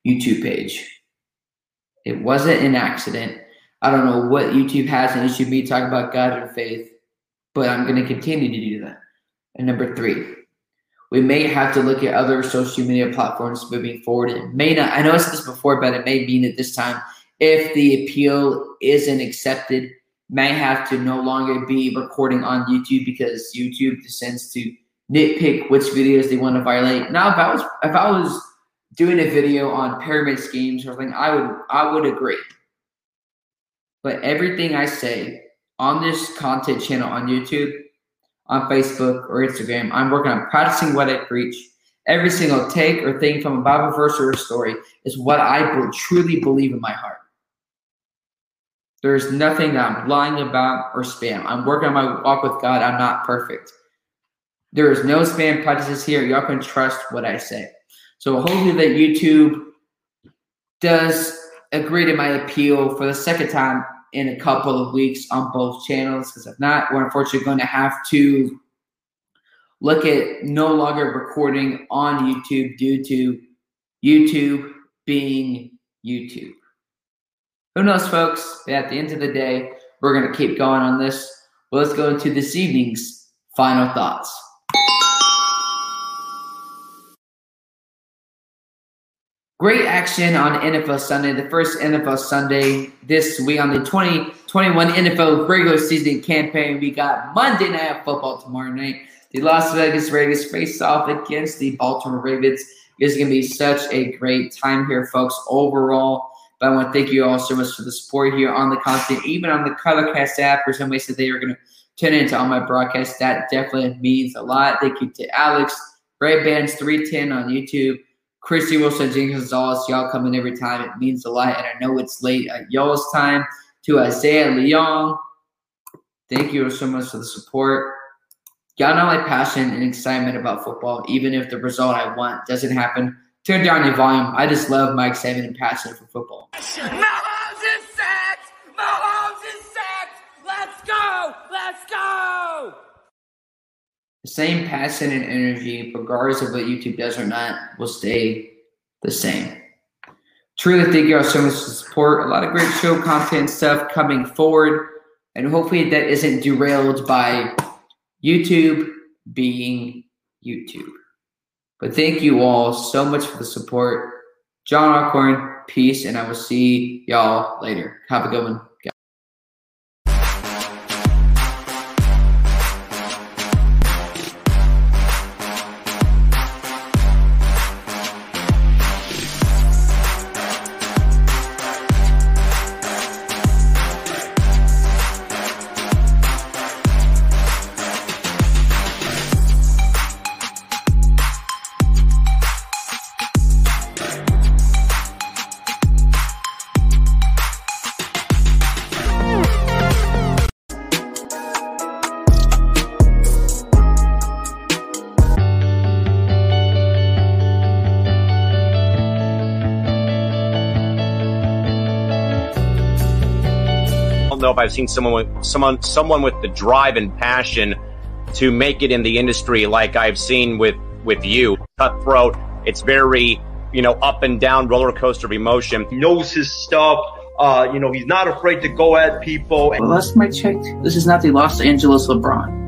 YouTube page. It wasn't an accident. I don't know what YouTube has an issue me talking about God and faith, but I'm going to continue to do that. And number three, we may have to look at other social media platforms moving forward. It may not, I know I said this before, but it may mean that this time, if the appeal isn't accepted, may have to no longer be recording on YouTube because YouTube descends to nitpick which videos they want to violate. Now, if I was if I was doing a video on pyramid schemes or something, I would I would agree. But everything I say on this content channel on YouTube on Facebook or Instagram. I'm working on practicing what I preach. Every single take or thing from a Bible verse or a story is what I truly believe in my heart. There's nothing that I'm lying about or spam. I'm working on my walk with God. I'm not perfect. There is no spam practices here. Y'all can trust what I say. So hopefully that YouTube does agree to my appeal for the second time in a couple of weeks on both channels because if not, we're unfortunately going to have to look at no longer recording on YouTube due to YouTube being YouTube. Who knows, folks? But at the end of the day, we're going to keep going on this. Well, let's go into this evening's final thoughts. Great action on NFL Sunday, the first NFL Sunday this week on the 2021 NFL regular season campaign. We got Monday Night Football tomorrow night. The Las Vegas Raiders face off against the Baltimore Ravens. It's going to be such a great time here, folks, overall. But I want to thank you all so much for the support here on the content, even on the Colorcast app. For somebody said they were going to tune into all my broadcasts. That definitely means a lot. Thank you to Alex, Ray Bands 310 on YouTube. Christy Wilson, James Gonzalez, y'all coming every time. It means a lot. And I know it's late at y'all's time. To Isaiah Leong, thank you so much for the support. Y'all know my passion and excitement about football, even if the result I want doesn't happen. Turn down your volume. I just love my excitement and passion for football. Mahomes is set! Mahomes is set! Let's go! Let's go! The same passion and energy, regardless of what YouTube does or not, will stay the same. Truly, thank you all so much for support. A lot of great show content stuff coming forward, and hopefully that isn't derailed by YouTube being YouTube. But thank you all so much for the support. John Allcorn, peace, and I will see y'all later. Have a good one. I've seen someone with someone someone with the drive and passion to make it in the industry like I've seen with with you. Cutthroat. It's very you know up and down roller coaster of emotion. He knows his stuff. Uh, you know, he's not afraid to go at people. Well, last time I checked, this is not the Los Angeles LeBron.